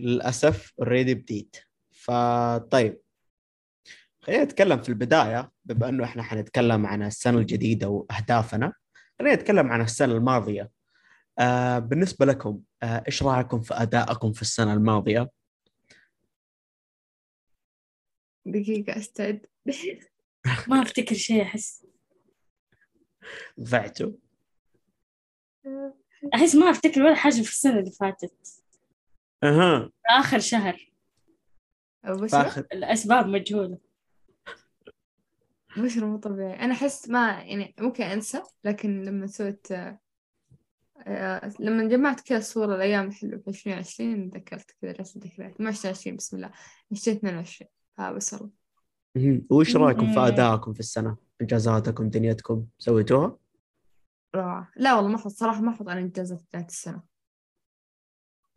للأسف اوريدي بديت. فطيب خلينا نتكلم في البداية بما إنه إحنا حنتكلم عن السنة الجديدة وأهدافنا خلينا نتكلم عن السنة الماضية. آه بالنسبة لكم آه إيش رايكم في أدائكم في السنة الماضية؟ دقيقة استعد ما أفتكر شيء أحس. ضعتوا. أحس ما أفتكر ولا حاجة في السنة اللي فاتت. أها. آخر شهر. بشرة فاخر. الأسباب مجهولة. بشرة مو طبيعي. أنا أحس ما يعني ممكن أنسى لكن لما سويت آه، لما جمعت كذا صورة الأيام الحلوة في عشرين عشرين تذكرت كذا رسم ذكريات. ما عشرين عشرين بسم الله. عشرين اثنين وعشرين. فبس والله مهم. وإيش رأيكم في مم. أدائكم في السنة؟ إنجازاتكم دنيتكم سويتوها؟ روعة. لا والله ما أحط صراحة ما أحط أنا إنجازات بتاعت السنة.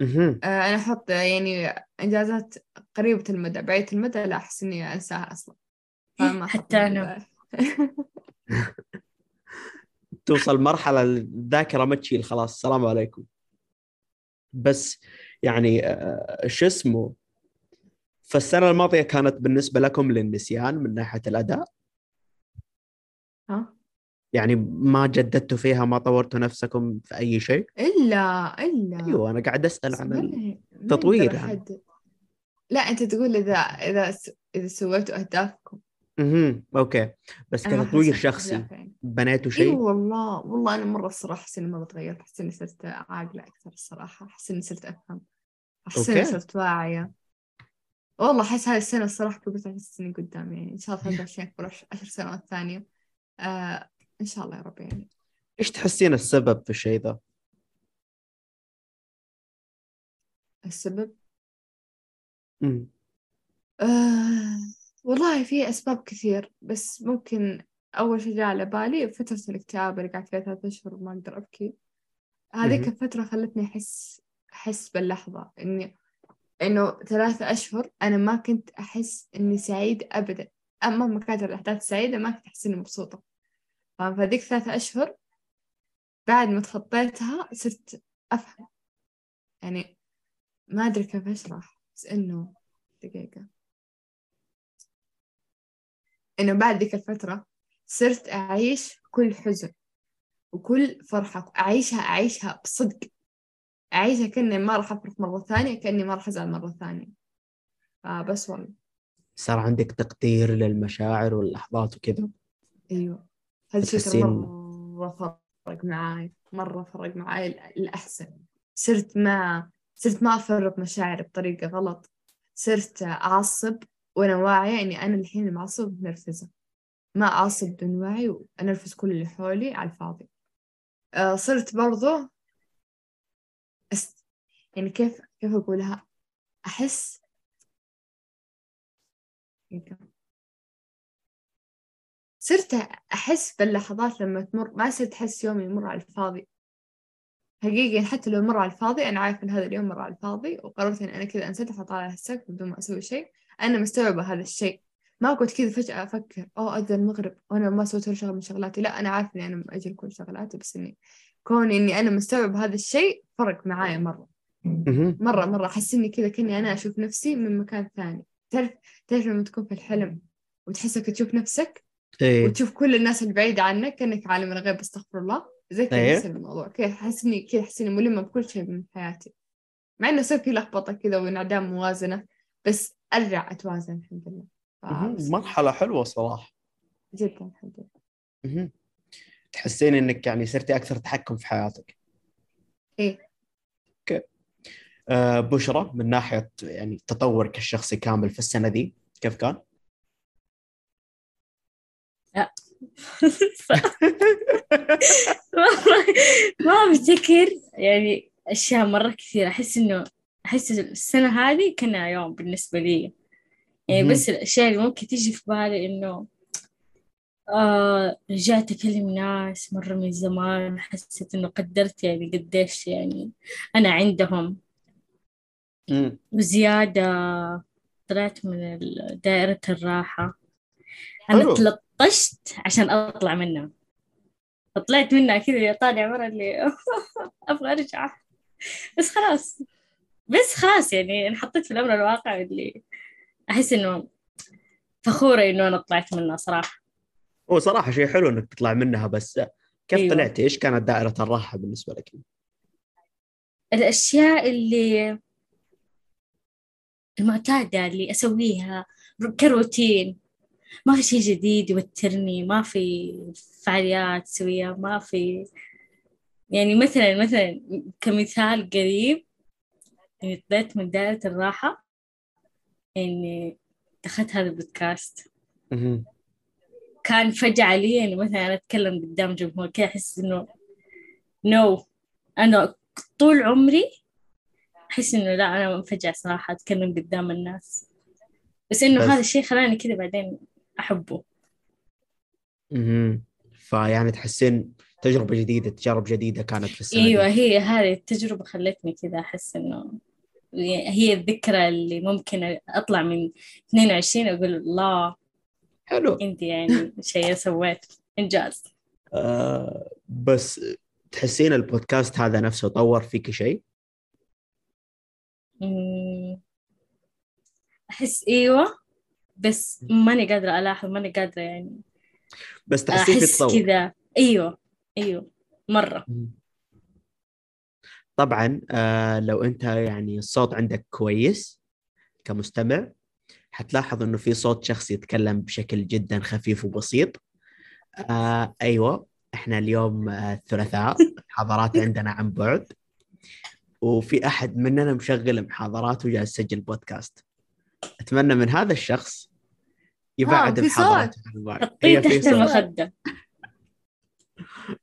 مهم. آه، أنا أحط يعني إنجازات قريبة المدى بعيدة المدى لا أحس إني أنساها أصلا. فما أحط حتى أنا. توصل مرحلة الذاكرة ما تشيل خلاص السلام عليكم. بس يعني آه، شو اسمه؟ فالسنة الماضية كانت بالنسبة لكم للنسيان من ناحية الأداء؟ ها؟ يعني ما جددتوا فيها ما طورتوا نفسكم في أي شيء إلا إلا أيوه أنا قاعد أسأل عن التطوير يعني. لا أنت تقول إذا إذا س- إذا سويتوا أهدافكم مهم. أوكي بس كتطوير شخصي. بنيتوا إي شيء والله والله أنا مرة الصراحة احس إني مره تغيرت احس إني صرت عاقلة أكثر الصراحة احس إني صرت أفهم احس إني. صرت واعية والله احس هذه السنة الصراحة كبرت عشر سنين قدام يعني إن شاء الله 23 اكبر عش- عشر سنوات ثانية آه إن شاء الله يا رب يعني إيش تحسين السبب في الشيء ذا؟ السبب مم. آه والله في أسباب كثير بس ممكن أول شيء جاء على بالي فترة الاكتئاب اللي قعدت فيها ثلاثة أشهر ما أقدر أبكي هذيك مهم. الفترة خلتني أحس أحس باللحظة إني إنه ثلاثة أشهر أنا ما كنت أحس إني سعيدة أبدا أما ما كانت الأحداث سعيدة ما كنت أحس إني مبسوطة؟ فهذيك ثلاثة أشهر بعد ما تخطيتها صرت أفهم. يعني ما أدري كيف أشرح بس إنه دقيقة. إنه بعد ذيك الفترة صرت أعيش كل حزن وكل فرحة أعيشها أعيشها بصدق. أعيشها كأني ما راح أفرح مرة ثانية كأني ما راح أزعل مرة ثانية. فبس والله. صار عندك تقدير للمشاعر واللحظات وكذا. أيوه. هذا الشيء ترى تحسين- مرة فرق معاي؟ مرة فرق معاي ال- الأحسن صرت ما صرت ما أفرط مشاعري بطريقة غلط. صرت أعصب وأنا واعية إني أنا الحين معصبة ومنرفزة. ما أعصب بدون وعي وأنرفز كل اللي حولي على الفاضي. آه، صرت برضو أست... يعني كيف كيف أقولها؟ أحس صرت أحس باللحظات لما تمر ما صرت أحس يومي يمر على الفاضي. حقيقة حتى لو مر على الفاضي أنا عارفة إن هذا اليوم مر على الفاضي وقررت إن أنا كذا أنسدح أطالع السقف بدون ما أسوي شيء. أنا مستوعبة هذا الشيء. ما كنت كذا فجأة أفكر أوه أذن المغرب وأنا ما سويت ولا شغلة من شغلاتي. لا أنا عارفة إني أنا مأجل كل شغلاتي بس إني كوني إني أنا مستوعب هذا الشيء فرق معايا مرة. مرة مرة أحس إني كذا كأني أنا أشوف نفسي من مكان ثاني. تعرف تعرف لما تكون في الحلم وتحسك تشوف نفسك إيه. وتشوف كل الناس البعيدة عنك كأنك عالم الغيب استغفر الله. زي كذا إيه. الموضوع. كذا أحس إني كذا أحس إني ملمة بكل شيء من حياتي. مع إنه يصير في لخبطة كذا وانعدام موازنة بس أرجع أتوازن الحمد لله. مرحلة حلوة صراحة. جدا الحمد لله. تحسين إنك يعني صرتي أكثر تحكم في حياتك. إيه. آه بشرى من ناحية يعني تطورك الشخصي كامل في السنة دي كيف كان؟ والله ما أفتكر يعني أشياء مرة كثير أحس إنه أحس السنة هذه كنا يوم بالنسبة لي يعني. بس الأشياء اللي ممكن تيجي في بالي إنه آه رجعت أكلم ناس مرة من زمان حسيت إنه قدرت يعني قديش يعني أنا عندهم مم. وزيادة طلعت من دائرة الراحة أنا حلو. تلطشت عشان أطلع منها فطلعت منها كذا طالع مرة اللي أبغى أرجع بس خلاص بس خلاص يعني انحطيت في الأمر الواقع اللي أحس إنه فخورة إنه أنا طلعت منها صراحة هو صراحة شيء حلو إنك تطلع منها بس كيف أيوة. طلعتي؟ إيش كانت دائرة الراحة بالنسبة لك؟ الأشياء اللي المعتادة اللي أسويها كروتين ما في شيء جديد يوترني ما في فعاليات أسويها ما في. يعني مثلا مثلا كمثال قريب يعني طلعت من دائرة الراحة إني دخلت هذا البودكاست. كان فجعة لي إنه مثلا أنا أتكلم قدام جمهور كذا أحس إنه نو أنا طول عمري أحس إنه لا أنا فجأة صراحة أتكلم قدام الناس. بس إنه بس- هذا الشيء خلاني كذا بعدين أحبه مهم. فيعني تحسين تجربة جديدة تجارب جديدة كانت في السنة أيوة دي. هي هذه التجربة خلتني كذا أحس إنه هي الذكرى اللي ممكن أطلع من 22 أقول الله حلو عندي يعني شيء سويت إنجاز آه بس تحسين البودكاست هذا نفسه طور فيك شيء؟ أحس أيوة بس ماني قادرة ألاحظ ماني قادرة يعني بس تحسين في أحس كذا. أيوة أيوة مرة. طبعا آه لو أنت يعني الصوت عندك كويس كمستمع حتلاحظ إنه في صوت شخص يتكلم بشكل جدا خفيف وبسيط. آه أيوه إحنا اليوم آه الثلاثاء محاضرات عندنا عن بعد. وفي أحد مننا مشغل محاضرات وجالس يسجل بودكاست. أتمنى من هذا الشخص يبعد في محاضراته عن هي في تحت صوت؟ المخدة.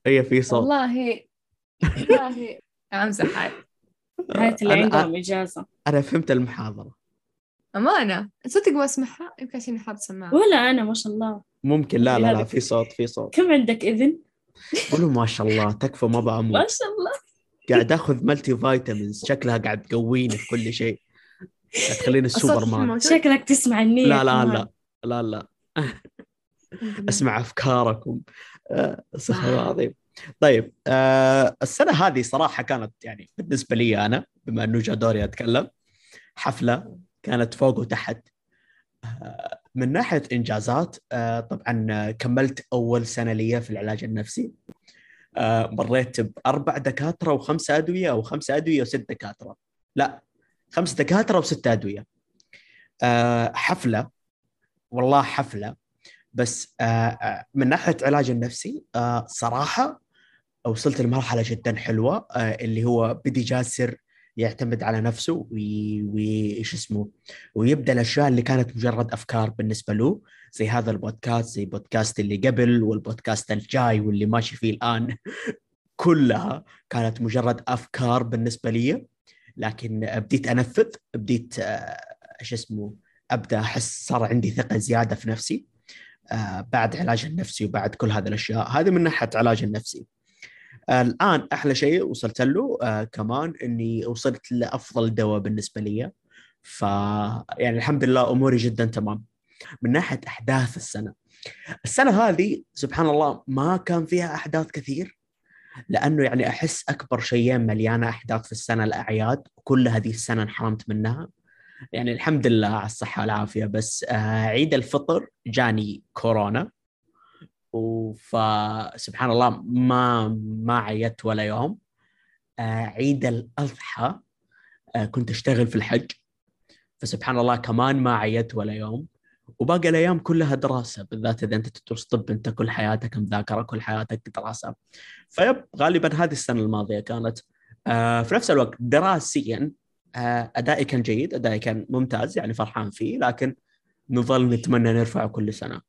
هي في صوت؟ والله والله أمزح عاد هاي اللي أنا- عندهم إجازة. أنا فهمت المحاضرة. أمانة؟ صدق بسمعها يمكن عشان حاط سماعه ولا أنا ما شاء الله. ممكن. لا لا لا في صوت في صوت. كم عندك إذن؟ قولوا ما شاء الله تكفى ما ما بأموت شاء الله. قاعد آخذ multivitamins شكلها قاعد تقويني في كل شيء. تخليني السوبر مان؟ شكلك تسمع النية لا لا. لا لا لا. أسمع أفكاركم آه، استغفر الله. العظيم طيب آه، السنة هذه صراحة كانت يعني بالنسبة لي أنا بما أنه جاء دوري أتكلم حفلة كانت فوق وتحت آه، من ناحية إنجازات آه، طبعا كملت أول سنة لي في العلاج النفسي آه، مريت بأربع دكاترة وخمسة أدوية أو خمسة أدوية وست دكاترة لا خمس دكاترة وست أدوية. آه، حفلة والله حفلة. بس آه، آه، من ناحية علاج النفسي آه، صراحة وصلت لمرحلة جدا حلوة آه، اللي هو بدي جاسر يعتمد على نفسه وإيش اسمه ويبدأ الأشياء اللي كانت مجرد أفكار بالنسبة له زي هذا البودكاست زي بودكاست اللي قبل والبودكاست الجاي واللي ماشي فيه الآن. كلها كانت مجرد أفكار بالنسبة لي. لكن بديت أنفذ بديت آه، إيش اسمه أبدأ أحس صار عندي ثقة زيادة في نفسي آه، بعد علاج النفسي وبعد كل هذه الأشياء. هذه من ناحية علاج النفسي. آه، الآن أحلى شيء وصلت له آه، كمان إني وصلت لأفضل دواء بالنسبة لي. ف يعني الحمد لله أموري جدا تمام. من ناحية أحداث السنة. السنة هذه سبحان الله ما كان فيها أحداث كثير. لأنه يعني أحس أكبر شيئين مليانة أحداث في السنة الأعياد وكل هذه السنة انحرمت منها. يعني الحمد لله على الصحة والعافية بس آه، عيد الفطر جاني كورونا. فسبحان الله ما ما عيدت ولا يوم. آه، عيد الأضحى آه، كنت أشتغل في الحج. فسبحان الله كمان ما عيدت ولا يوم. وباقي الأيام كلها دراسة بالذات إذا أنت تدرس طب أنت كل حياتك مذاكرة كل حياتك دراسة. فيب غالبا هذه السنة الماضية كانت آه، في نفس الوقت دراسيا آه، أدائي كان جيد أدائي كان ممتاز يعني فرحان فيه لكن نظل نتمنى نرفعه كل سنة.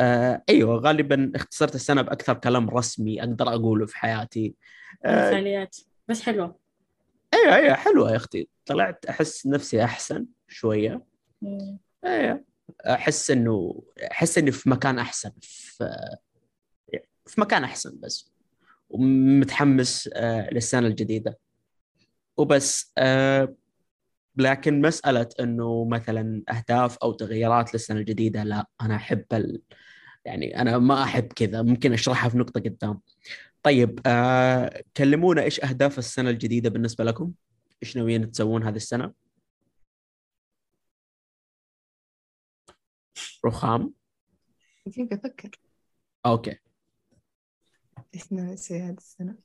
آه أيوه غالبا اختصرت السنة بأكثر كلام رسمي أقدر أقوله في حياتي. آه فعاليات بس حلوة. أيوه أيوه حلوة يا أختي. طلعت أحس نفسي أحسن شوية. أيوه. أحس إنه أحس إني في مكان أحسن في في مكان أحسن بس ومتحمس آه للسنة الجديدة. وبس آه لكن مسألة إنه مثلا أهداف أو تغييرات للسنة الجديدة لا أنا أحب ال... يعني أنا ما أحب كذا ممكن أشرحها في نقطة قدام. طيب آه كلمونا إيش أهداف السنة الجديدة بالنسبة لكم؟ إيش ناويين تسوون هذه السنة؟ رخام. دقيقة أفكر. ناوي أسوي هذه السنة.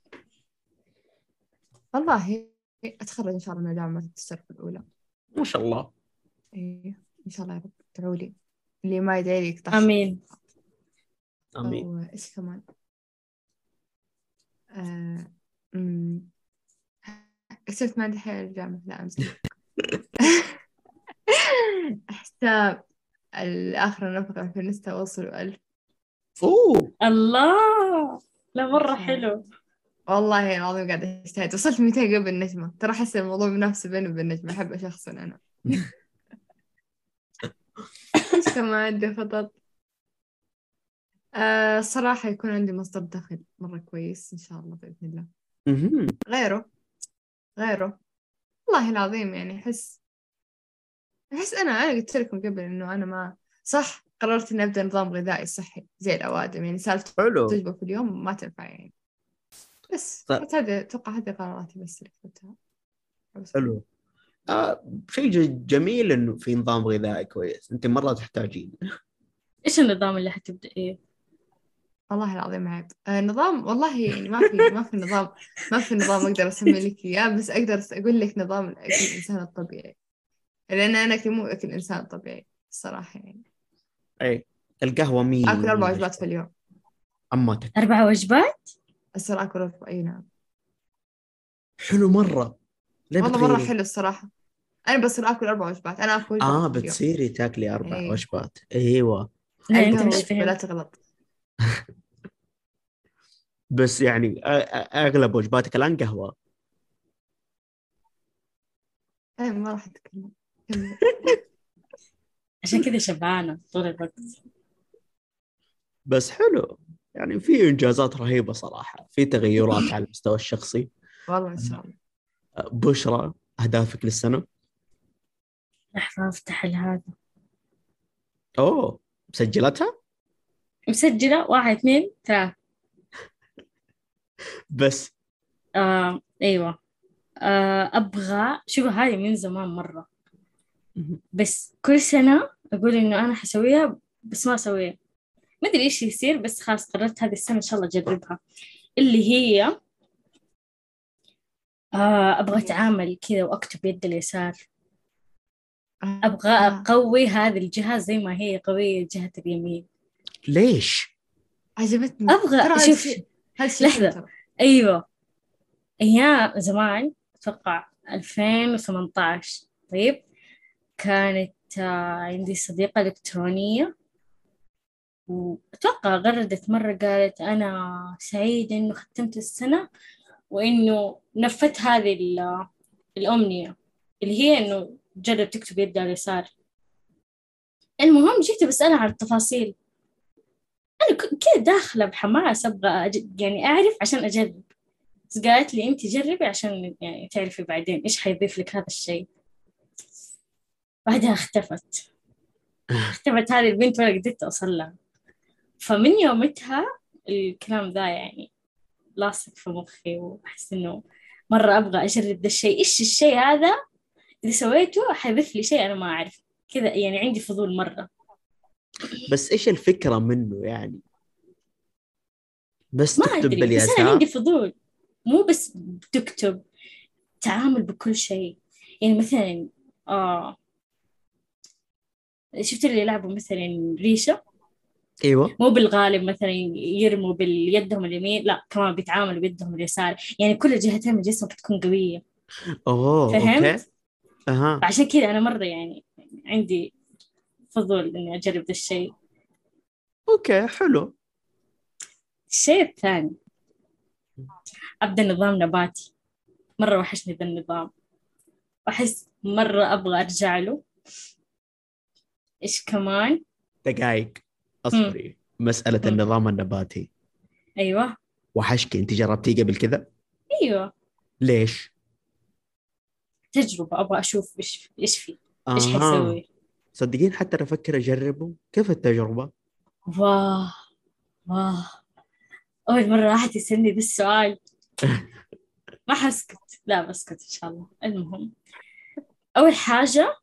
والله أتخرج إن شاء الله من جامعة السرف الأولى. ما شاء الله. إيه إن شاء الله يا رب ادعوا لي. اللي ما يدعي لي يقطع آمين. آمين. أو إيش كمان؟ آه... اكتشفت ما عندي حياة الجامعة لا أمزح حساب الآخر نفقة في الانستا وصلوا ألف أوه. الله. لا مرة حلو. والله العظيم قاعدة أجتهد وصلت 200 قبل نجمة ترى أحس الموضوع منافسة بيني وبين نجمة أحب أشخصن أنا. إيش كمان عندي خطط آه الصراحة يكون عندي مصدر دخل مرة كويس إن شاء الله بإذن الله. غيره. غيره. والله العظيم يعني أحس أحس أنا أنا قلت لكم قبل إنه أنا ما صح؟ قررت إني أبدأ نظام غذائي صحي زي الأوادم يعني سالفة حلو. وجبة في اليوم ما تنفع يعني. بس طيب. بس هذه أتوقع هذه قراراتي بس اللي كتبتها حلو. آه شيء ج- جميل إنه في نظام غذائي كويس. أنت مرة تحتاجين. إيش النظام اللي حتبدأيه؟ والله العظيم عيب. آه نظام والله يعني ما في ما في نظام ما في نظام أقدر أسمي لك إياه بس أقدر أقول لك نظام أكل الإنسان الطبيعي. لأن أنا أكل مو أكل الإنسان الطبيعي الصراحة يعني. اي القهوة مين آكل أربع وجبات في اليوم. عمتك أربع وجبات؟ أصير آكل أربع أي نعم. حلو مرة. ليه والله مرة بتغيري؟ حلو الصراحة. أنا بصير آكل أربع وجبات أنا آكل آه اليوم. بتصيري تاكلي أربع إيه. وجبات. أيوه. لا أنت أقدر مش لا تغلط. بس يعني أغلب وجباتك الآن قهوة. أنا ما راح أتكلم. كمل. عشان كذا شبعانة طول الوقت. بس حلو. يعني في إنجازات رهيبة صراحة في تغيرات على المستوى الشخصي. والله إن شاء الله. بشرى أهدافك للسنة؟ لحظة أفتح هذا. أوه مسجلتها؟ مسجلة واحد اثنين ثلاثة. بس. آه أيوة. آه أبغى شوف هذه من زمان مرة. بس كل سنة أقول إنه أنا حسويها بس ما أسويها. ما أدري إيش يصير بس خلاص قررت هذه السنة إن شاء الله أجربها. اللي هي آه أبغى أتعامل كذا وأكتب يد اليسار. أبغى آه. أقوي هذه الجهة زي ما هي قوية جهة اليمين. ليش؟ عجبتني. أبغى ترى هذا شوف الشيء- هذا الشيء لحظة. أيوة. أيام زمان أتوقع 2018 طيب. كانت آه، عندي صديقة إلكترونية. وأتوقع غردت مرة قالت أنا سعيدة إنه ختمت السنة وإنه نفت هذه ال- الأمنية اللي هي إنه جرب تكتب يد على اليسار. المهم جيت بسألها عن التفاصيل. أنا ك- كذا داخلة بحماس أبغى. يعني أعرف عشان أجرب. بس قالت لي أنت جربي عشان يعني تعرفي بعدين إيش حيضيف لك هذا الشيء. بعدها اختفت. اختفت هذه البنت ولا قدرت أوصل لها. فمن يومتها الكلام ذا يعني لاصق في مخي وأحس إنه مرة أبغى أجرب ذا الشيء. إيش الشيء هذا؟ إذا سويته حيضيف لي شيء أنا ما أعرف. كذا يعني عندي فضول مرة. بس إيش الفكرة منه يعني؟ بس ما تكتب أدري بس أنا عندي فضول. مو بس تكتب تعامل بكل شيء. يعني مثلا آه شفت اللي يلعبوا مثلا ريشة؟ إيوه. مو بالغالب مثلا يرموا باليدهم اليمين لا كمان بيتعاملوا بيدهم اليسار. يعني كل جهتين من جسمك تكون قوية. أوه فهمت؟ أها. عشان كذا أنا مرة يعني عندي فضول إني أجرب ذا الشيء. أوكي حلو. الشيء الثاني أبدأ نظام نباتي. مرة وحشني ذا النظام. وأحس مرة أبغى أرجع له. إيش كمان؟ دقائق. أصبري. مسألة مم. النظام النباتي. أيوة. وحشك أنت جربتيه قبل كذا؟ أيوة. ليش؟ تجربة أبغى أشوف إيش إيش في إيش آه. حيسوي صدقين حتى أنا أفكر أجربه. كيف التجربة؟ واه واه أول مرة أحد يسألني ذا السؤال. ما حسكت. لا بسكت إن شاء الله. المهم. أول حاجة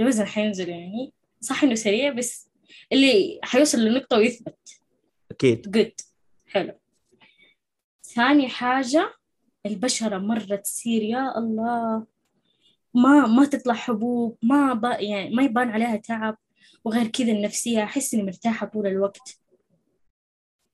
الوزن حينزل يعني صح إنه سريع بس اللي حيوصل لنقطة ويثبت. أكيد. جود حلو. ثاني حاجة البشرة مرة تصير يا الله. ما ما تطلع حبوب ما ب... يعني ما يبان عليها تعب. وغير كذا النفسية أحس إني مرتاحة طول الوقت.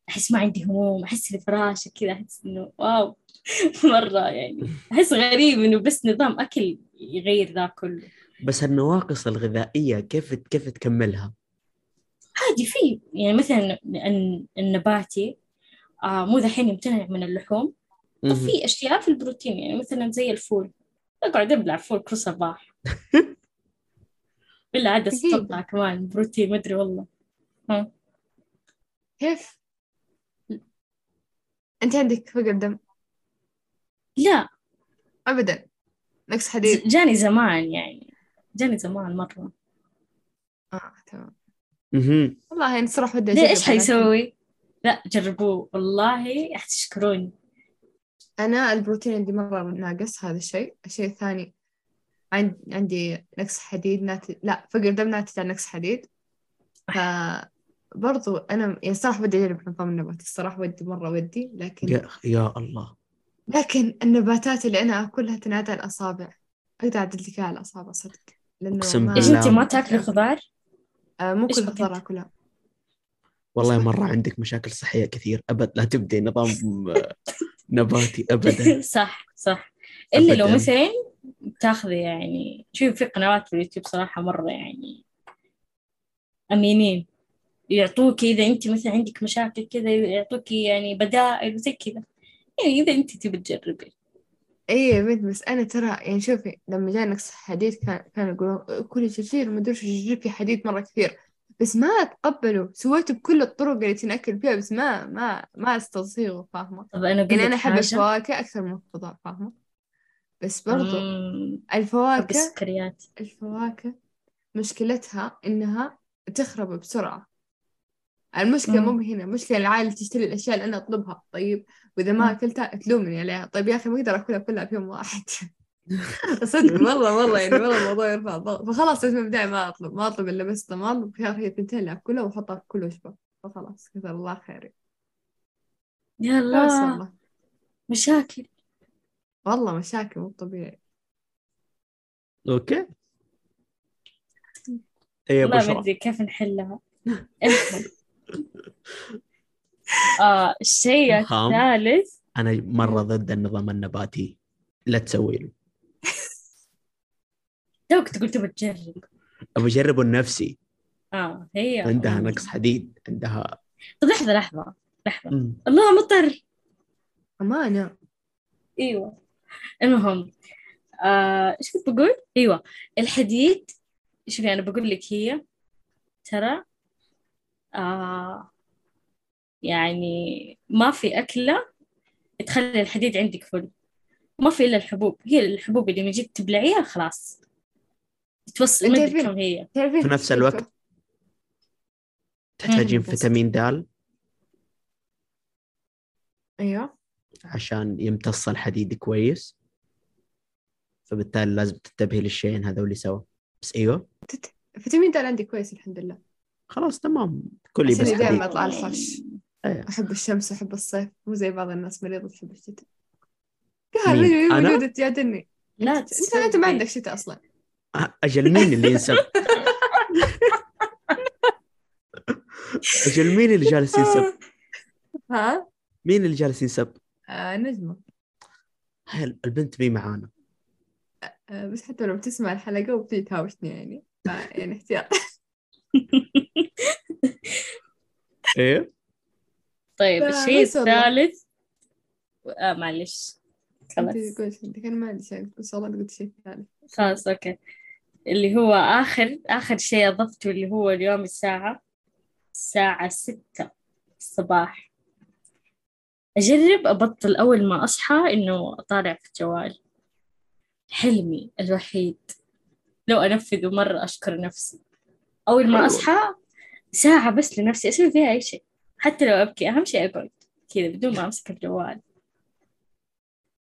أحس ما عندي هموم أحس في فراشة كذا أحس إنه واو. مرة يعني أحس غريب إنه بس نظام أكل يغير ذا كله. بس النواقص الغذائية كيف كيف تكملها؟ عادي في يعني مثلا الن- النباتي آه مو ذحين يمتنع من اللحوم. في أشياء في البروتين يعني مثلا زي الفول. أقعد أبلع فول كل صباح. بالله عدس. تطلع كمان بروتين ما أدري والله. ها؟ كيف؟ أنت عندك فقر دم لا. أبدا. نقص حديد. جاني زمان يعني. جاني زمان مرة. آه تمام. والله يعني صراحة ودي ليه أجرب إيش حيسوي؟ لا جربوه. والله حتشكروني أنا البروتين عندي مرة ناقص هذا الشيء. الشيء الثاني عند... عندي نقص حديد ناتج لا فقر دم ناتج عن نقص حديد. فبرضو أنا يعني صراحة بدي أجرب النظام النباتي الصراحة ودي مرة ودي لكن يا يا الله. لكن النباتات اللي أنا أكلها تنعاد على الأصابع. أقدر أعدل لك الأصابع صدق. لأنه أقسم ما إيش بالله. أنت ما تاكلي خضار؟ آه مو كل خضار؟ أكلها والله. مرة عندك مشاكل صحية كثير أبد لا تبدي نظام آه، نباتي ابدا صح صح إلا لو أبداً. مثلا تاخذي يعني شوفي في قنوات في اليوتيوب صراحة مرة يعني أمينين يعطوك إذا أنت مثلا عندك مشاكل كذا يعطوك يعني بدائل وزي كذا يعني إذا أنت تبي تجربي اي يا بنت بس أنا ترى يعني شوفي لما جاء نقص حديد كان كانوا يقولون كلي جرجير ما أدري الجرجير فيه حديد مرة كثير بس ما اتقبله سويت بكل الطرق اللي تنأكل فيها بس ما ما ما استصيغه فاهمة؟ طب أقول يعني أنا أحب الفواكه أكثر من الخضار فاهمة؟ بس برضو مم، الفواكه السكريات الفواكه مشكلتها إنها تخرب بسرعة. المشكلة مم. مو هنا المشكلة العائلة تشتري الأشياء اللي أنا أطلبها طيب وإذا ما مم. أكلتها تلومني عليها. طيب يا أخي ما أقدر أكلها كلها في يوم واحد. صدق مرة مرة يعني مرة الموضوع يرفع الضغط. فخلاص من البداية ما أطلب ما أطلب إلا بس ما أطلب خيار هي الثنتين اللي أكلها وأحطها في كل وجبة. فخلاص كثر الله خيري يا الله. والله. مشاكل. والله مشاكل مو طبيعي. أوكي. إيه والله ما أدري كيف نحلها. آه الشيء. الثالث. أنا مرة ضد النظام النباتي. لا تسوي له. توك تقول تبغى تجرب. ابى أجربه لنفسي. آه هي. عندها. نقص حديد عندها طب لحظة لحظة لحظة. مم. الله مطر. أمانة. إيوه. المهم آه، إيش كنت بقول؟ إيوه. الحديد شوفي أنا بقول لك هي ترى آه يعني ما في أكلة تخلي الحديد عندك فل. ما في إلا الحبوب. هي الحبوب اللي من جد تبلعيها خلاص. توصل ما كم هي. في نفس الوقت تحتاجين فيتامين د أيوه. عشان يمتص الحديد كويس. فبالتالي لازم تنتبهي للشيئين هذول سوا. بس أيوه. فيتامين د عندي كويس الحمد لله. خلاص تمام. كلي بس دائما حديد أطلع الخش إيه. أحب الشمس وأحب الصيف. مو زي بعض الناس مريضة تحب الشتاء. أنا؟ موجودة تجادلني لا انت انت, ما. عندك شتاء أصلا. أجل مين اللي ينسب أجل مين اللي جالس ينسب ها؟ مين اللي جالس ينسب آه نجمة. هل البنت مي معانا؟ آه بس حتى لو بتسمع الحلقة وبتيجي تهاوشني يعني. ف- يعني احتياط. طيب إيه الشيء بس والله. الثالث آه معلش. خلاص. أنت أنا ما عندي شيء. بس والله أنت قلت شيء ثاني خلاص okay. اللي هو آخر آخر شيء أضفته اللي هو اليوم الساعة الساعة ستة الصباح. أجرب أبطل أول ما أصحى إنه أطالع في الجوال. حلمي الوحيد. لو أنفذه مرة أشكر نفسي. أول ما حلو. ساعة بس لنفسي أسوي فيها أي شيء. حتى لو أبكي أهم شيء أقعد كذا بدون ما أمسك الجوال.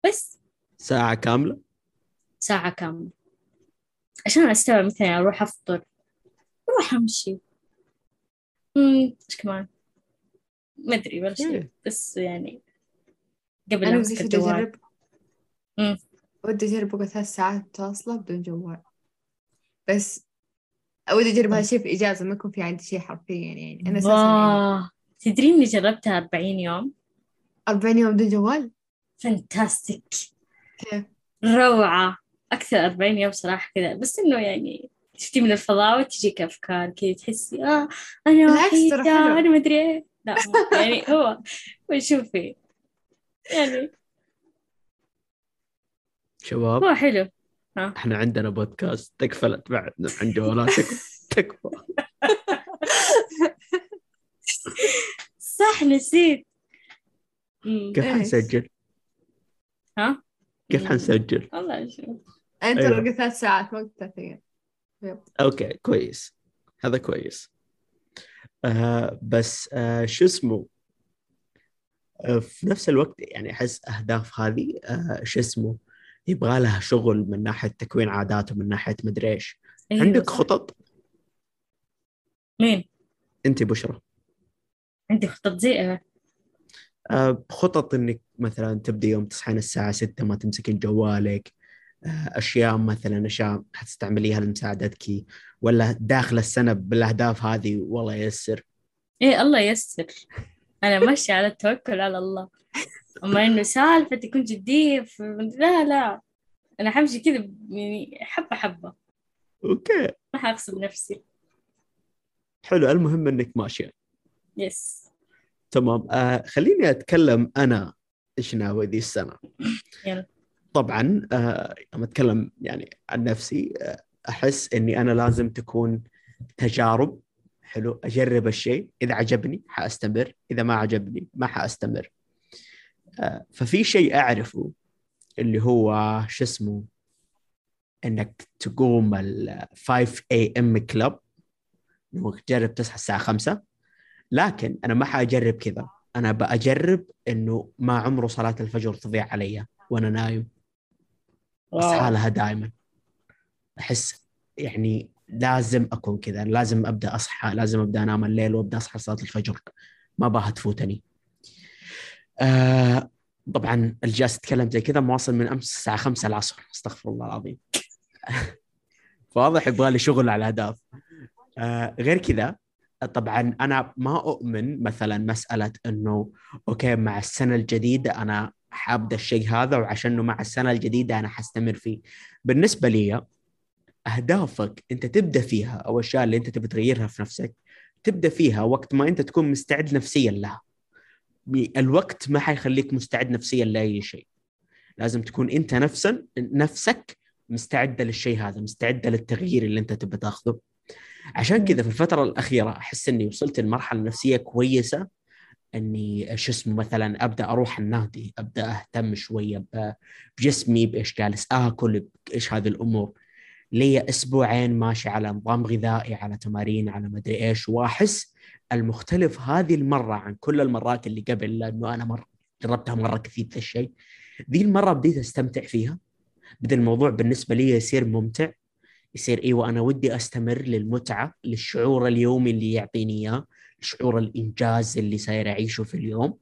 بس. ساعة كاملة؟ ساعة كاملة. عشان أستوعب مثلا أروح أفطر. أروح أمشي. أمم، إيش كمان؟ ما أدري ولا شيء. بس يعني قبل أنا أمسك الجوال. ودي أجرب أقعد ثلاث ساعات متواصلة بدون جوال. بس ودي أجرب هالشيء في إجازة ما يكون في عندي شيء حرفيا يعني. أنا أساسا يعني تدري إني جربتها 40 يوم؟ 40 يوم بدون جوال؟ فانتاستيك. كيف؟ روعة. أكثر 40 يوم صراحة كذا. بس إنه يعني شفتي من الفضاء وتجيك أفكار كذا تحسي آه أنا بالعكس ترى وحيدة حلو. أنا مدري إيه. لا يعني هو وشوفي يعني شباب هو حلو. إحنا عندنا بودكاست تكفلت بعد عن جوالاتك تكفى صح نسيت. كيف. حنسجل؟ ها كيف. حنسجل؟ والله شوف أنت أيوة. ثلاث ساعات ما قلت ثلاث أيام أوكي كويس هذا كويس آه بس آه شو اسمه آه في نفس الوقت يعني أحس أهداف هذه آه شو اسمه يبغى لها شغل من ناحية تكوين عادات ومن ناحية مدري إيش. أيوة عندك صح. خطط؟ مين؟ أنت بشرى. عندي خطط زي آه خطط إنك مثلا تبدأ يوم تصحين الساعة 6 ما تمسكين جوالك. آه أشياء مثلا أشياء حتستعمليها لمساعدتك. ولا داخل السنة بالأهداف هذه والله ييسر. إيه الله ييسر. أنا ماشية على التوكل على الله. أما إنه سالفة تكون جدية. لا لا. أنا حمشي كذا يعني حبة حبة. okay. ما حأغصب نفسي. حلو. المهم إنك ماشية. yes تمام. آه خليني أتكلم أنا إيش ناوي ذي السنة. يلا. طبعا آه لما أتكلم يعني عن نفسي آه أحس إني أنا لازم تكون تجارب حلو أجرب الشيء. إذا عجبني حأستمر إذا ما عجبني ما حأستمر. آه ففي شيء أعرفه اللي هو شو اسمه؟ إنك تقوم ال 5 اي ام كلب انك تجرب تصحى الساعة 5 لكن أنا ما حأجرب كذا. أنا بأجرب إنه ما عمره صلاة الفجر تضيع علي. وأنا نايم. أصحى لها دائما أحس يعني لازم أكون كذا لازم أبدأ أصحى لازم أبدأ أنام الليل وأبدأ أصحى صلاة الفجر. ما باها تفوتني. آه طبعا الجالس اتكلم زي كذا مواصل من أمس الساعة 5 العصر أستغفر الله العظيم. فواضح يبغى لي شغل على الأهداف. آه غير كذا طبعا أنا ما أؤمن مثلا مسألة إنه أوكي مع السنة الجديدة أنا حابدا الشيء هذا وعشانه مع السنة الجديدة أنا حستمر فيه. بالنسبة لي أهدافك أنت تبدأ فيها أو الاشياء اللي أنت تبي تغيرها في نفسك تبدأ فيها وقت ما أنت تكون مستعد نفسيا لها. الوقت ما حيخليك مستعد نفسيا لأي شيء. لازم تكون أنت نفسا نفسك مستعده للشيء هذا مستعده للتغيير اللي أنت تبي تاخذه. عشان كذا في الفترة الأخيرة أحس إني وصلت لمرحلة نفسية كويسة. إني شو اسمه مثلا أبدأ أروح النادي أبدأ أهتم شوية بجسمي بإيش جالس آكل بإيش هذه الأمور. لي أسبوعين ماشي على نظام غذائي على تمارين على مدري إيش وأحس المختلف هذه المرة عن كل المرات اللي قبل لأنه أنا مرة جربتها مرة كثير ذا الشيء. ذي المرة بديت أستمتع فيها. بدا الموضوع بالنسبة لي يصير ممتع يصير أيوه أنا ودي أستمر للمتعة للشعور اليومي اللي يعطيني إياه شعور الإنجاز اللي صاير أعيشه في اليوم.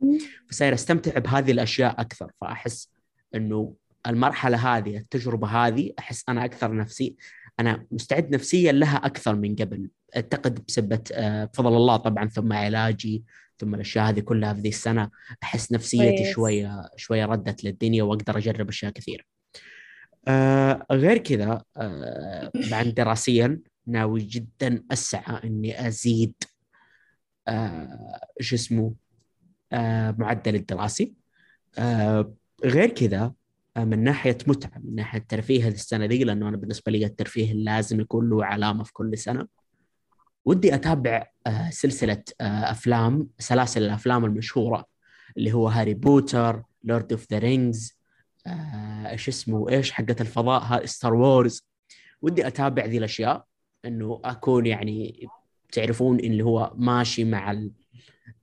فصاير أستمتع بهذه الأشياء أكثر فأحس إنه المرحلة هذه التجربة هذه أحس أنا أكثر نفسي أنا مستعد نفسيا لها أكثر من قبل أعتقد بسبه آه، بفضل الله طبعا ثم علاجي ثم الأشياء هذه كلها في ذي السنة أحس نفسيتي. شوية شوية ردت للدنيا وأقدر أجرب أشياء كثيرة. آه غير كذا آه بعد دراسيا ناوي جدا أسعى إني أزيد آه شو اسمه آه معدل الدراسي آه غير كذا من ناحية متعة من ناحية ترفيه السنة دي لأنه أنا بالنسبة لي الترفيه لازم يكون له علامه في كل سنة. ودي أتابع آه سلسلة آه أفلام سلاسل الأفلام المشهورة اللي هو Harry Potter Lord of the Rings إيش اسمه إيش حقت الفضاء Star Wars ودي أتابع ذي الأشياء إنه أكون يعني تعرفون اللي هو ماشي مع ال...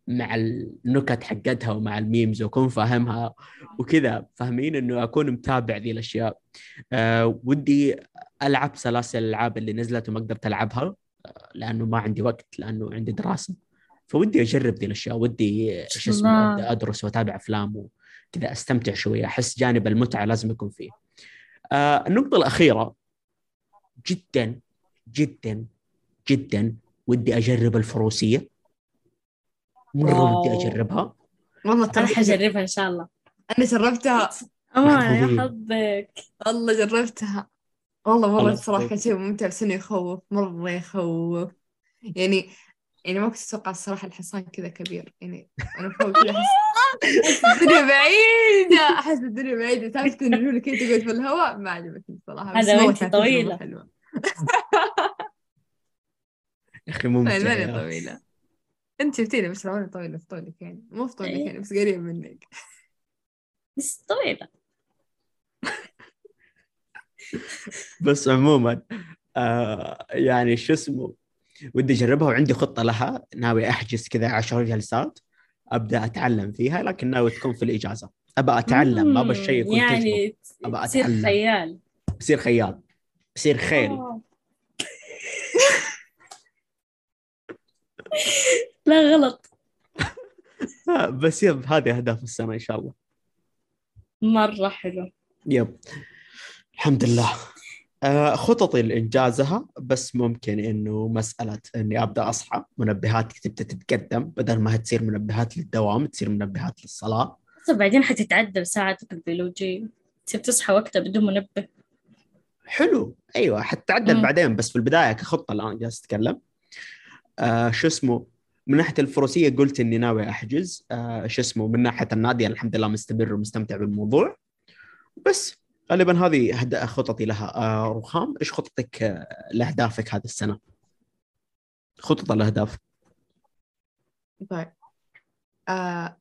مع النكت حقتها ومع ال memes وأكون فاهمها وكذا فاهمين إنه أكون متابع ذي الأشياء. أه ودي ألعب سلاسل الألعاب اللي نزلت وما قدرت ألعبها آه، لأنه ما عندي وقت لأنه عندي دراسة. فودي أجرب ذي الأشياء ودي شو اسمه أدرس وأتابع أفلام وكذا أستمتع شوية أحس جانب المتعة لازم يكون فيه. آه النقطة الأخيرة جدا جدا جدا ودي أجرب الفروسية. مرة. ودي أجربها. والله ترى حجربها إن شاء الله. أنا جربتها. أمان محظوظين. يا حظك. والله جربتها. والله والله خلاص، الصراحة طيب. كان شيء ممتع بس إنه يخوف. مرة يخوف. يعني يعني ما كنت أتوقع الصراحة الحصان كذا كبير. يعني أنا فوق كذا أحس الدنيا بعيدة. أحس الدنيا بعيدة. تعرف لك كذا تقعد في الهواء؟ ما عجبتني الصراحة بس هذا طويلة. حلوة. يا أخي ممتع ماني يا. انت شفتيني بس ماني طويلة في طولك يعني مو في طولك إيه. يعني بس قريب منك. بس طويلة بس عموما آه يعني شو اسمه ودي أجربها وعندي خطة لها. ناوي أحجز كذا 10 جلسات أبدأ أتعلم فيها لكن ناوي تكون في الإجازة. أبى أتعلم ما أبى الشيء يكون يعني أبغى تصير أتعلم. خيال. بصير خيال. بصير خيل. آه. لا غلط. آه بس يب هذه أهداف السنة إن شاء الله. مرة حلو. يب. الحمد لله. آه خططي لإنجازها بس ممكن إنه مسألة إني أبدأ أصحى. منبهاتي تبدا تتقدم. بدل ما تصير منبهات للدوام تصير منبهات للصلاة. طب بعدين حتتعدل ساعتك البيولوجية. تصير تصحى وقتها بدون منبه. حلو. أيوه حتتعدل. بعدين بس في البداية كخطة الآن جالس اتكلم آه شو اسمه؟ من ناحية الفروسية قلت إني ناوي أحجز آه شو اسمه من ناحية النادي الحمد لله مستمر ومستمتع بالموضوع. بس غالبا هذه خططي لها. آه رخام إيش خطتك آه لأهدافك هذه السنة؟ خطط الأهداف. طيب. آه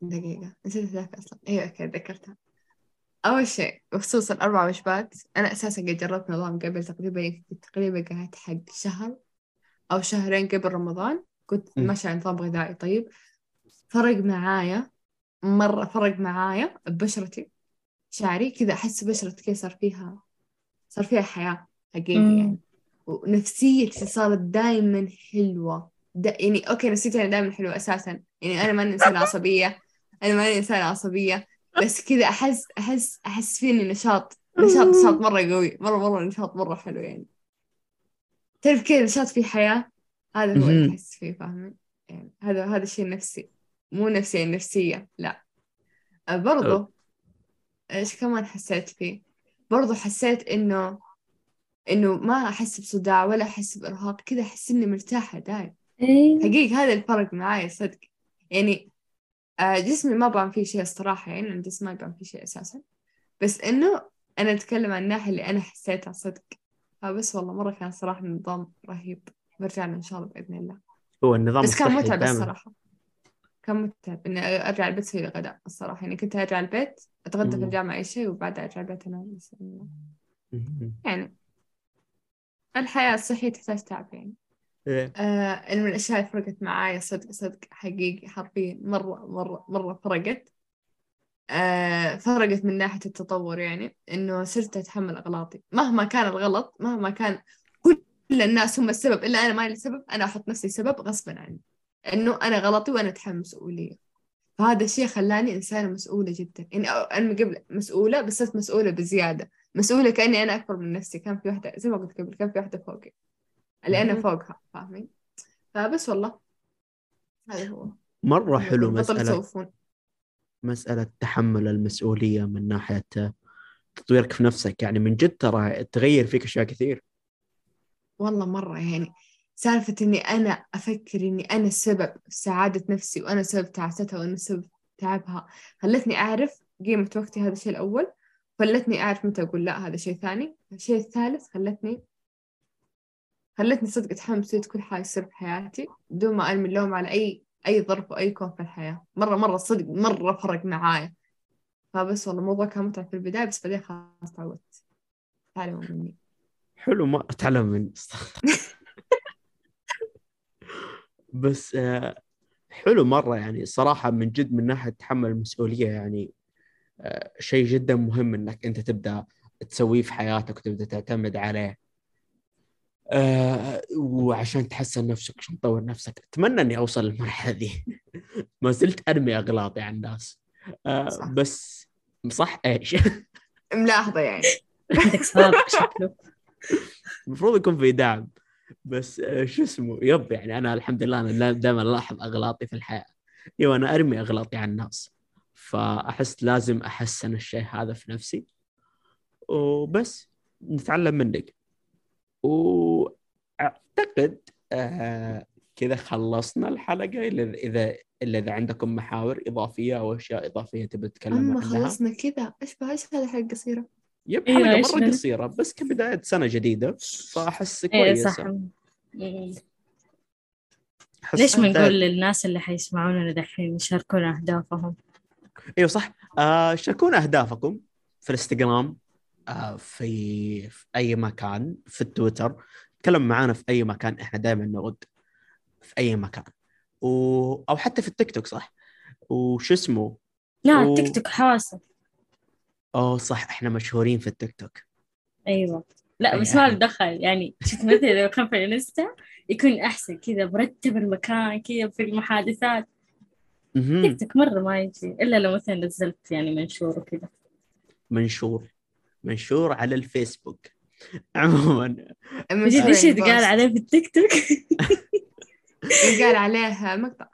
دقيقة نسيت أهدافي أصلا. أيوة أوكي ذكرتها. أول شيء بخصوص الأربع وجبات أنا أساسا قد جربت نظام قبل تقريبا تقريبا قعدت حق شهر أو شهرين قبل رمضان. كنت. ماشية على نظام غذائي طيب فرق معايا مرة فرق معايا ببشرتي شعري كذا أحس بشرتي كذا صار فيها صار فيها حياة حقيقي. يعني ونفسيتي صارت دائما حلوة. دا يعني أوكي نفسيتي أنا دائما حلوة أساسا. يعني أنا ماني إنسانة عصبية. أنا ماني إنسانة عصبية. بس كذا أحس أحس أحس فيني نشاط. نشاط نشاط مرة قوي. مرة مرة نشاط مرة حلو يعني. تعرف كذا نشاط في حياة؟ هذا هو اللي. أحس فيه فاهمين؟ يعني هذا هذا الشيء نفسي. مو نفسي يعني نفسية لا. أه، برضو إيش كمان حسيت فيه؟ برضو حسيت إنه إنه ما أحس بصداع ولا أحس بإرهاق كذا أحس إني مرتاحة دايم. إيه. حقيقي هذا الفرق معاي صدق. يعني آه، جسمي ما بان فيه شيء الصراحة يعني أنا جسمي ما بان فيه شيء أساسا. بس إنه أنا أتكلم عن الناحية اللي أنا حسيتها صدق. فبس والله مرة كان صراحة النظام رهيب. برجع له إن شاء الله بإذن الله. هو النظام بس كان متعب دائماً. الصراحة. كان متعب. إني أرجع البيت أسوي الغداء الصراحة. يعني كنت أرجع البيت أتغدى في. الجامعة أي شيء وبعدها أرجع البيت أنام بس. إنه. يعني الحياة الصحية تحتاج تعب يعني. إيه. آه من الأشياء اللي فرقت معايا صدق صدق حقيقي حرفيا مرة مرة مرة فرقت. آه فرقت من ناحية التطور يعني. إنه صرت أتحمل أغلاطي. مهما كان الغلط مهما كان كل الناس هم السبب إلا أنا ماني السبب أنا أحط نفسي سبب غصبا عني إنه أنا غلطي وأنا أتحمل مسؤولية. فهذا الشيء خلاني إنسانة مسؤولة جدا. يعني من قبل مسؤولة بس صرت مسؤولة بزيادة. مسؤولة كأني أنا أكبر من نفسي. كان في واحدة زي ما قلت قبل كان في واحدة فوقي اللي مهم. فوقها فاهمين؟ فبس والله. هذا هو. مرة حلو بطل مسألة مسألة تحمل المسؤولية من ناحية تطويرك في نفسك. يعني من جد ترى تغير فيك أشياء كثير. والله مرة يعني سالفة إني أنا أفكر إني أنا السبب في سعادة نفسي وأنا سبب تعاستها وأنا سبب تعبها خلتني أعرف قيمة وقتي هذا الشيء الأول خلتني أعرف متى أقول لا هذا شيء ثاني. الشيء الثالث خلتني خلتني صدق أتحمل مسؤولية كل حاجة تصير في حياتي بدون ما أرمي اللوم على أي أي ظرف وأي كون في الحياة. مرة مرة صدق مرة فرق معايا. فبس والله الموضوع كان متعب في البداية بس بعدين خلاص تعودت. تعلموا مني. حلو ما أتعلم من بس آه، حلو مرة يعني. صراحة من جد من ناحية تحمل المسؤولية يعني آه، شيء جدا مهم إنك أنت تبدأ تسويه في حياتك وتبدأ تعتمد عليه. آه وعشان تحسن نفسك عشان تطور نفسك. أتمنى إني أوصل للمرحلة دي. ما زلت أرمي أغلاطي على الناس. صح. بس صح إيش؟ ملاحظة يعني. عندك سابق شكله. المفروض يكون في دعم. بس آه شو اسمه يب يعني أنا الحمد لله أنا دائما ألاحظ أغلاطي في الحياة. أيوه أنا أرمي أغلاطي على الناس. فأحس لازم أحسن الشيء هذا في نفسي. وبس نتعلم منك. واعتقد آه كذا خلصنا الحلقة. اذا اذا إلا إذا عندكم محاور إضافية أو أشياء إضافية تبي تتكلم عنها. خلصنا كذا إيش بها إيش هذه حلقة قصيرة؟ يب أيوة، حلقة مرة بنا؟ قصيرة بس كبداية سنة جديدة فأحس إيه كويسة. صح ليش ما نقول للناس اللي حيسمعونا دحين يشاركونا أهدافهم؟ إيوه صح. آه شاركونا أهدافكم في الإنستغرام آه في في أي مكان في التويتر. تكلم معنا في أي مكان إحنا دائما نرد في أي مكان. و... أو حتى في التيك توك صح؟ وش اسمه؟ لا و- التيك توك حواسة اوه صح إحنا مشهورين في التيك توك. أيوة. لا بس ما دخل. يعني شفت مثلا لو كان في الإنستا يكون أحسن كذا مرتب المكان كذا في المحادثات. تيك توك مرة ما يجي إلا لو مثلا نزلت يعني منشور وكذا. منشور. منشور على الفيسبوك. عموما. من جد إيش يتقال عليه في التيك توك؟ يتقال عليه مقطع.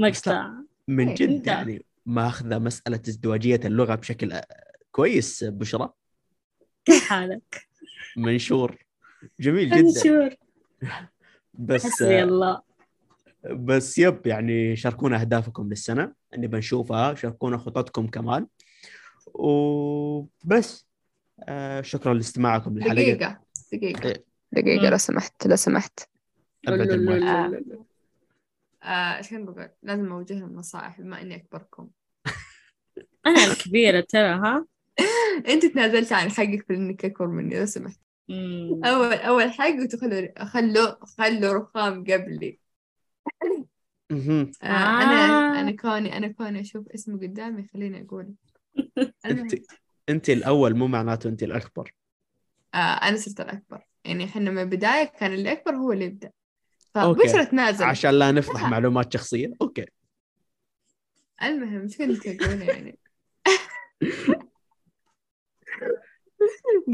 مقطع. من جد. يعني ماخذة مسألة ازدواجية اللغة بشكل آه، كويس بشرى؟ كيف حالك؟ منشور. جميل جدا. منشور. بس حسبي الله. بس يب يعني شاركونا أهدافكم للسنة. نبى نشوفها شاركونا خططكم كمان. وبس. آه شكرا لاستماعكم للحلقة. دقيقة دقيقة. إيه. دقيقة مم. لو سمحت لو سمحت. ابدا ما آه. آه، إيش كنت بقول؟ لازم أوجه لهم نصائح بما إني أكبركم. أنا الكبيرة ترى ها؟ أنت تنازلت عن حقك في إنك أكبر مني لو سمحت. مم. اول أول حق قلت خلوا خلوا خلوا رخام قبلي. آه. آه. أنا أنا كوني أنا كوني أشوف اسمه قدامي خليني أقول. المهم، أنت انت الأول مو معناته أنت الأكبر. آه أنا صرت الأكبر. يعني إحنا من البداية كان اللي أكبر هو اللي يبدأ. okay. فبشرى تنازل. عشان لا نفضح معلومات شخصية. okay. المهم إيش كنت أقول يعني؟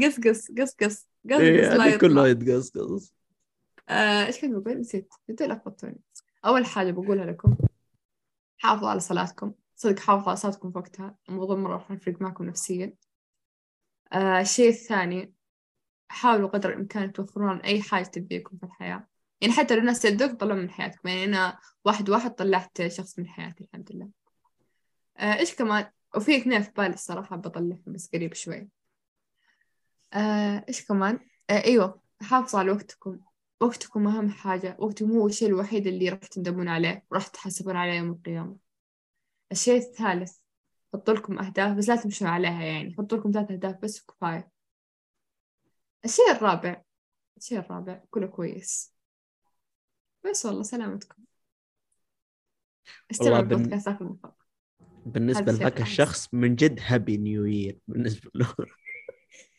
قص قص قص قص قص إيه قص هذه كله يطلع. يتقصقص آه، إيش كنت بقول نسيت. انت لخبطتوني أول حاجة بقولها لكم حافظوا على صلاتكم. صدق حافظوا على صلاتكم في وقتها. الموضوع مرة راح يفرق معكم نفسيا. آه، الشيء الثاني حاولوا قدر الإمكان توفرون أي حاجة تبيكم في الحياة. يعني حتى لو الناس تدوك طلعوا من حياتكم. يعني أنا واحد واحد طلعت شخص من حياتي الحمد لله. آه، إيش كمان؟ وفي اثنين في بالي الصراحة بطلعهم بس قريب شوي. آه، إيش كمان؟ آه، إيوه حافظوا على وقتكم. وقتكم أهم حاجة. وقتكم هو الشيء الوحيد اللي راح تندمون عليه وراح تحاسبون عليه يوم القيامة. الشيء الثالث حطوا لكم أهداف بس لا تمشون عليها يعني. حطوا لكم ثلاث أهداف بس وكفاية. الشيء الرابع الشيء الرابع كله كويس. بس والله سلامتكم. استمعوا البودكاست آخر المفضل. بالنسبة لذاك. الشخص من جد هابي نيو يير بالنسبة له.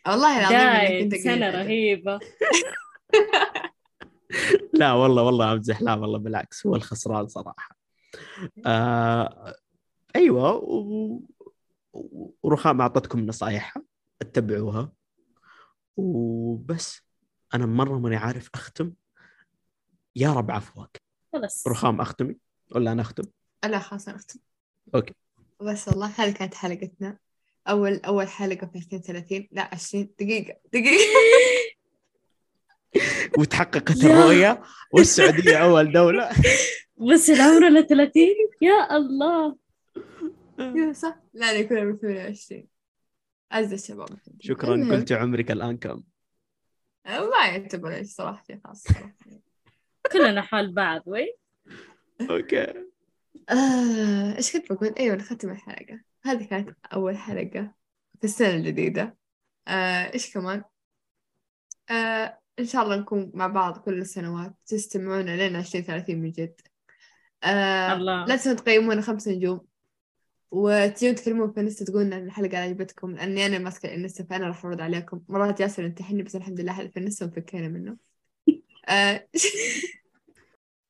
والله العظيم قليل أدب. رهيبة. لا والله والله أمزح. لا والله بالعكس هو الخسران صراحة. آه أيوه و... ورخام أعطتكم نصايحها اتبعوها. وبس أنا مرة ماني عارف أختم. يا رب عفوك. خلاص. رخام أختمي ولا أنا أختم؟ لا خلاص نختم أوكي. بس والله هذه كانت حلقتنا. أول أول حلقة في 2030 لا 20 دقيقة. دقيقة. وتحققت لا. الرؤية. والسعودية أول دولة. بس العمر 30 يا الله. يا صح. لا أنا كنا ب 28 أعز الشباب. شكرا. قلت عمرك الآن كم؟ ما يعتبر صراحة شيء خاص صراحة كلنا حال بعض وي. okay. آه، إيش كنت بقول؟ أيوة نختم الحلقة هذه كانت أول حلقة في السنة الجديدة. آه، إيش كمان؟ آه، إن شاء الله نكون مع بعض كل السنوات. تستمعونا لنا 20 30 من جد. آه الله. لا تنسوا تقيمونا خمس نجوم. وتجون تكلمون في Insta تقولون إن الحلقة عجبتكم لأني أنا ماسكة ال Insta فأنا راح أرد عليكم. مرات ياسر ينتحني بس الحمد لله في ال Insta وفكينا منه. آه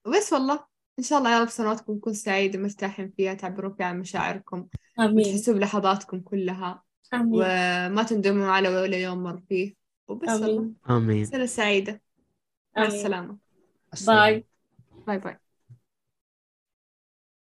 بس والله. إن شاء الله يا رب سنواتكم تكون سعيدة مرتاحين فيها تعبرون فيها عن مشاعركم آمين. وتحسوا بلحظاتكم كلها. آمين. وما تندموا على ولا يوم مر فيه. وبس آمين. آمين. سنة سعيدة. مع آمين. السلامة. السلام. باي. باي باي.